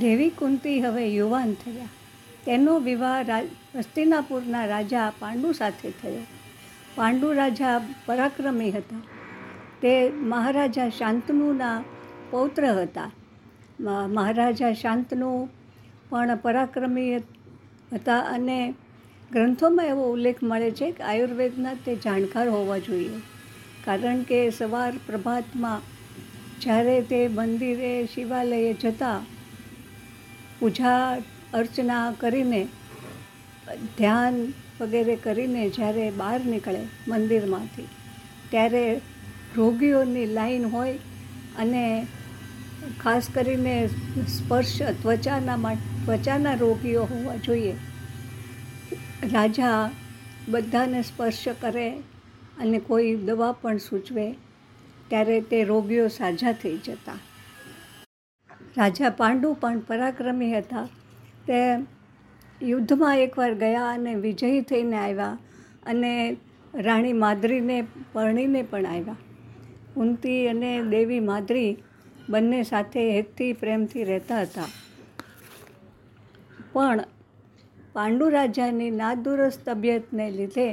દેવી કુંતી હવે યુવાન થયા. તેનો વિવાહ હસ્તિનાપુરના રાજા પાંડુ સાથે થયો. પાંડુ રાજા પરાક્રમી હતા. તે મહારાજા શાંતનુના પૌત્ર હતા. મહારાજા શાંતનુ પણ પરાક્રમી હતા અને ગ્રંથોમાં એવો ઉલ્લેખ મળે છે કે આયુર્વેદના તે જાણકાર હોવા જોઈએ. કારણ કે સવાર પ્રભાતમાં જ્યારે તે મંદિરે શિવાલયે જતા પૂજા અર્ચના કરીને, ધ્યાન વગેરે કરીને જ્યારે બહાર નીકળે મંદિરમાંથી, ત્યારે રોગીઓની લાઈન હોય અને ખાસ કરીને સ્પર્શ ત્વચાના ત્વચાના રોગીઓ હોવા જોઈએ. રાજા બધાને સ્પર્શ કરે અને કોઈ દવા પણ સૂચવે, ત્યારે તે રોગીઓ સાજા થઈ જતા. રાજા પાંડુ પણ પરાક્રમી હતા. તે યુદ્ધમાં એકવાર ગયા અને વિજયી થઈને આવ્યા અને રાણી માદ્રીને, પરણીને પણ આવ્યા. કુંતી અને દેવી માદ્રી બંને સાથે હેતથી પ્રેમથી રહેતા હતા. પણ પાંડુ રાજાની નાદુરસ્ત તબિયતને લીધે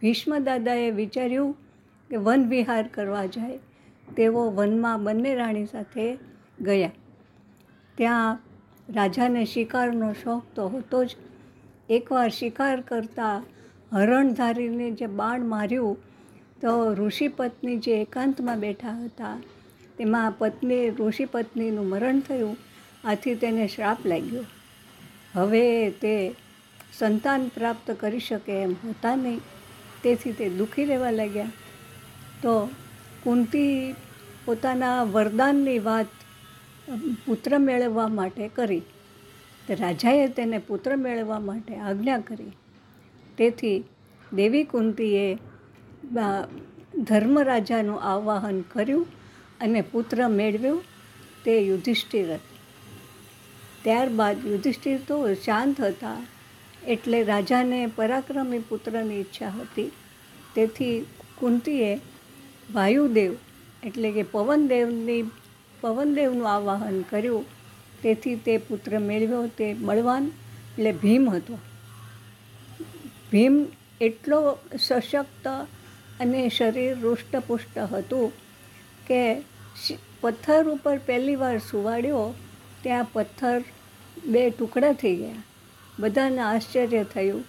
ભીષ્મ દાદાએ વિચાર્યું કે વન વિહાર કરવા જાય. તેઓ વનમાં બંને રાણી સાથે ગયા. ત્યાં રાજાને શિકારનો શોખ તો હતો જ. એકવાર શિકાર કરતાં હરણધારીને જે બાણ માર્યું, તો ઋષિ પત્ની જે એકાંતમાં બેઠા હતા, તેમાં પત્ની ઋષિ પત્નીનું મરણ થયું, આથી તેને શ્રાપ લાગ્યો. હવે તે સંતાન પ્રાપ્ત કરી શકે એમ હતા નહીં, તેથી તે દુઃખી રહેવા લાગ્યા. તો કુંતી પોતાના વરદાનની વાત પુત્ર મેળવવા માટે કરી. તો રાજાએ તેને પુત્ર મેળવવા માટે આજ્ઞા કરી. તેથી દેવી કુંતીએ ધર્મરાજાનું આવાહન કર્યું અને પુત્ર મેળવ્યો તે યુધિષ્ઠિર ત્યારબાદ યુધિષ્ઠિર તો શાંત હતા એટલે રાજાને પરાક્રમી પુત્રની ઈચ્છા હતી. તેથી કુંતીએ વાયુદેવ એટલે કે પવનદેવની પવનદેવનું આવાહન કર્યું. તેથી તે પુત્ર મેળવ્યો તે બળવાન એટલે ભીમ હતો. ભીમ એટલો સશક્ત અને શરીર રૂષ્ટપુષ્ટ હતું કે પથ્થર ઉપર પહેલી વાર સુવાડ્યો ત્યાં પથ્થર બે ટુકડા થઈ ગયા. બધાને આશ્ચર્ય થયું,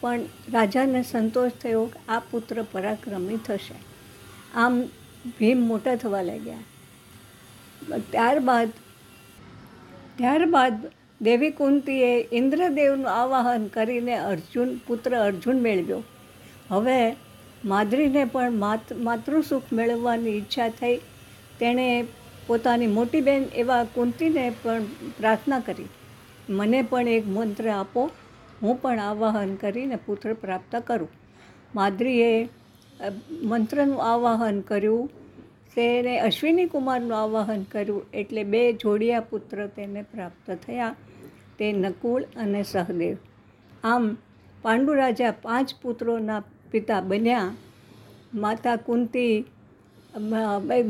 પણ રાજાને સંતોષ થયો કે આ પુત્ર પરાક્રમી થશે. આમ ભીમ મોટા થવા લાગ્યા. ત્યારબાદ ત્યારબાદ દેવી કુંતીએ ઇન્દ્રદેવનું આવાહન કરીને અર્જુન, પુત્ર અર્જુન મેળવ્યો. હવે માદરીને પણ માત, માતૃસુખ મેળવવાની ઈચ્છા થઈ. તેણે પોતાની મોટી બહેન એવા કુંતીને પણ પ્રાર્થના કરી. મને પણ એક મંત્ર આપો, હું પણ આવાહન કરીને પુત્ર પ્રાપ્ત કરું. માદ્રીએ મંત્રનું આવાહન કર્યું. તેને અશ્વિની કુમારનું આવાહન કર્યું એટલે બે જોડિયા પુત્ર તેને પ્રાપ્ત થયા. તે નકુળ અને સહદેવ. આમ પાંડુ રાજા પાંચ પુત્રોના પિતા બન્યા. માતા કુંતી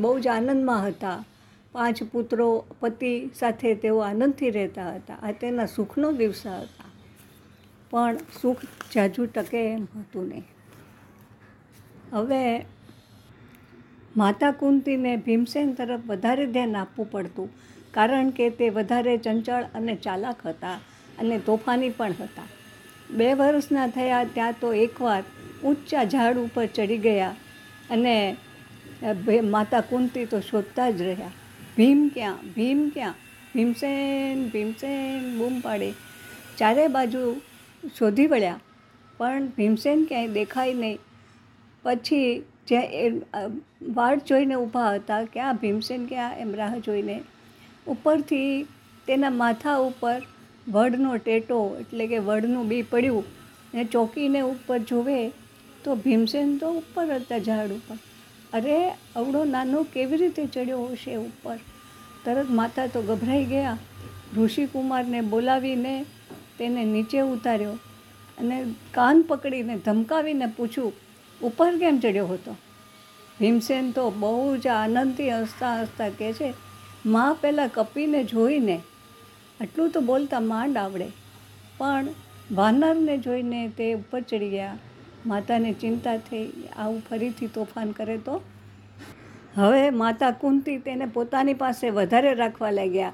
બહુ જ આનંદમાં હતા. પાંચ પુત્રો, પતિ સાથે તેઓ આનંદથી રહેતા હતા. આ તેના સુખનો દિવસ હતા. પણ સુખ જાજુ ટકે એમ હતું નહીં. હવે માતા કુંતીને ભીમસેન તરફ વધારે ધ્યાન આપવું પડતું, કારણ કે તે વધારે ચંચળ અને ચાલાક હતા અને તોફાની પણ હતા. બે વર્ષના થયા ત્યાં તો એકવાર ઊંચા ઝાડ ઉપર ચડી ગયા અને માતા કુંતી તો શોધતા જ રહ્યા. ભીમ ક્યાં ભીમ ક્યાં? ભીમસેન ભીમસેન, બૂમ પાડે. ચારે બાજુ શોધી વળ્યા, પણ ભીમસેન ક્યાંય દેખાય નહીં. પછી જ્યાં એ વાડ જોઈને ઊભા હતા કે આ ભીમસેન ક્યાં એમ રાહ જોઈને. ઉપરથી તેના માથા ઉપર વડનો ટેટો એટલે કે વડનું બી પડ્યું ને ચોકીને ઉપર જોવે તો ભીમસેન તો ઉપર હતા ઝાડ ઉપર. અરે અવડો નાનો કેવી રીતે ચડ્યો હશે ઉપર? તરત માતા તો ગભરાઈ ગયા. ઋષિકુમારને બોલાવીને તેને નીચે ઉતાર્યો અને કાન પકડીને ધમકાવીને પૂછ્યું ઉપર કેમ ચડ્યો હતો? ભીમસેન તો બહુ જ આનંદથી હસતા હસતા કહે છે, માં પહેલાં કપીને જોઈને આટલું તો બોલતા માંડ આવડે, પણ વાનરને જોઈને તે ઉપર ચડી ગયા. માતાને ચિંતા થઈ, આવું ફરીથી તોફાન કરે તો? હવે માતા કુંતી તેને પોતાની પાસે વધારે રાખવા લાગ્યા.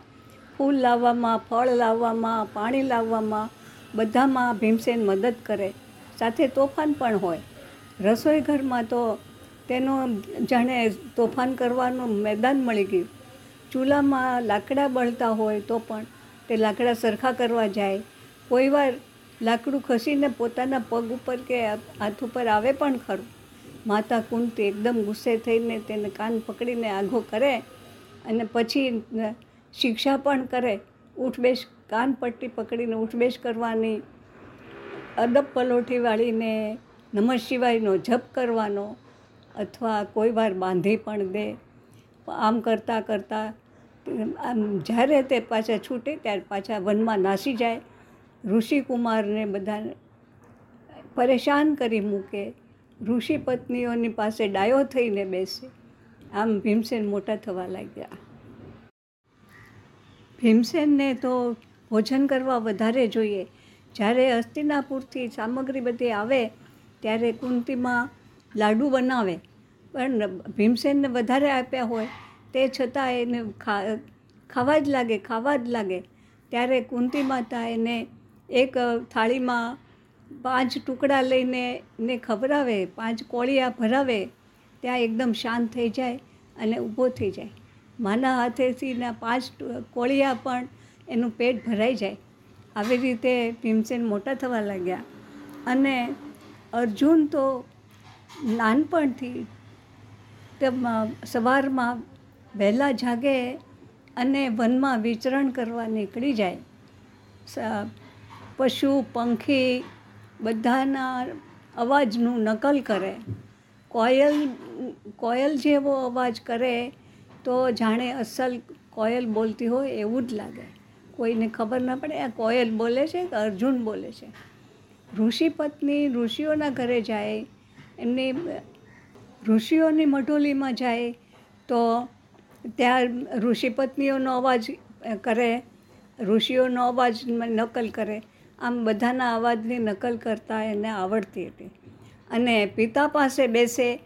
ફૂલ લાવવામાં, ફળ લાવવામાં, પાણી લાવવામાં બધામાં ભીમસેન મદદ કરે. સાથે તોફાન પણ હોય. રસોઈ ઘરમાં તો તેનો જાણે તોફાન કરવાનું મેદાન મળી ગયું. ચૂલામાં લાકડા બળતા હોય તો પણ તે લાકડા સરખા કરવા જાય. કોઈ વાર લાકડું ખસીને પોતાના પગ ઉપર કે હાથ ઉપર આવે પણ ખરું. માતા કુંતી એકદમ ગુસ્સે થઈને તેને કાન પકડીને આઘો કરે અને પછી શિક્ષા પણ કરે. ઉઠબેશ કાન પટ્ટી પકડીને ઉઠબેશ કરવાની અદબ પલોઠી વાળીને નમઃ શિવાયનો જપ કરવાનો અથવા કોઈ વાર બાંધી પણ દે. આમ કરતાં કરતાં આમ જ્યારે તે પાછા છૂટે ત્યારે પાછા વનમાં નાસી જાય. ઋષિકુમારને બધાને પરેશાન કરી મૂકે. ઋષિ પત્નીઓની પાસે ડાયો થઈને બેસે. આમ ભીમસેન મોટા થવા લાગ્યા. ભીમસેનને તો ભોજન કરવા વધારે જોઈએ. જ્યારે અસ્તિનાપુરથી સામગ્રી બધી આવે ત્યારે કુંતીમાં લાડુ બનાવે. પણ ભીમસેનને વધારે આપ્યા હોય, તે છતાં એને ખાવા જ લાગે, ખાવા જ લાગે. ત્યારે કુંતી માતા એને એક થાળીમાં પાંચ ટુકડા લઈને ને ખવડાવે, પાંચ કોળિયા ભરાવે, ત્યાં એકદમ શાંત થઈ જાય અને ઊભો થઈ જાય. માના હાથેથી ના પાંચ કોળિયા પણ એનું પેટ ભરાઈ જાય. આવી રીતે ભીમસેન મોટા થવા લાગ્યા અને અર્જુન તો નાનપણથી તેમાં સવારમાં વહેલા જાગે અને વનમાં વિચરણ કરવા નીકળી જાય. પશુ, પંખી બધાના અવાજનું નકલ કરે. કોયલ કોયલ જેવો અવાજ કરે તો જાણે અસલ કોયલ બોલતી હોય એવું જ લાગે. કોઈને ખબર ના પડે, આ કોયલ બોલે છે કે અર્જુન બોલે છે? ઋષિ પત્ની ઋષિઓના ઘરે જાય, એમની ઋષિઓની મઢોલીમાં જાય, તો ત્યાં ઋષિ પત્નીઓનો અવાજ કરે, ઋષિઓનો અવાજ નકલ કરે. આમ બધાના અવાજની નકલ કરતાં એને આવડતી હતી. અને પિતા પાસે બેસે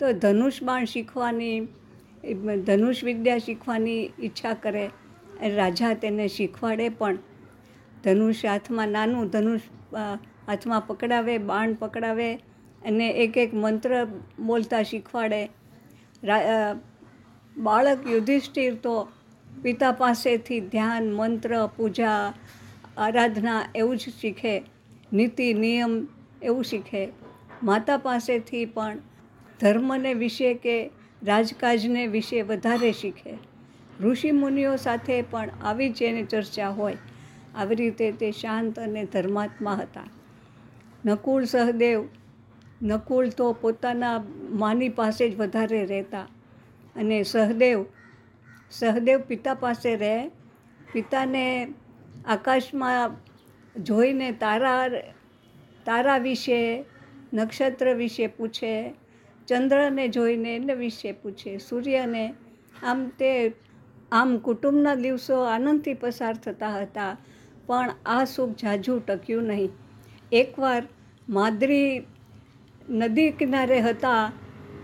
તો ધનુષ બાણ શીખવાની, ધનુષ વિદ્યા શીખવાની ઈચ્છા કરે. રાજા તેને શીખવાડે પણ. ધનુષ હાથમાં નાનું ધનુષ હાથમાં પકડાવે, બાણ પકડાવે અને એક એક મંત્ર બોલતા શીખવાડે. બાળક યુધિષ્ઠિર તો પિતા પાસેથી ધ્યાન, મંત્ર, પૂજા, આરાધના એવું જ શીખે. નીતિ, નિયમ એવું શીખે. માતા પાસેથી પણ ધર્મને વિશે કે રાજકાજને વિશે વધારે શીખે. ઋષિ મુનિઓ સાથે પણ આવી જ એની ચર્ચા હોય. આવી રીતે તે શાંત અને ધર્માત્મા હતા. નકુળ સહદેવ, નકુળ તો પોતાના માની પાસે જ વધારે રહેતા. અને સહદેવ સહદેવ પિતા પાસે રહે, પિતાને આકાશમાં જોઈને તારા તારા વિશે, નક્ષત્ર વિશે પૂછે, ચંદ્રને જોઈને એને વિશે પૂછે, સૂર્યને. આમ તે, આમ કુટુંબના દિવસો આનંદથી પસાર થતા હતા, પણ આ સુખ ઝાઝું ટક્યું નહીં. એકવાર માદ્રી નદી કિનારે હતા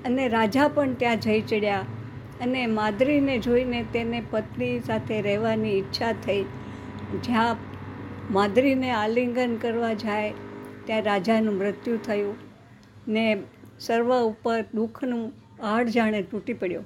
અને રાજા પણ ત્યાં જઈ ચડ્યા અને માદ્રીને જોઈને તેને પત્ની સાથે રહેવાની ઈચ્છા થઈ. જ્યાં માદ્રીને આલિંગન કરવા જાય, ત્યાં રાજાનું મૃત્યુ થયું ને સર્વ ઉપર દુઃખનું આડ જાણે તૂટી પડ્યો.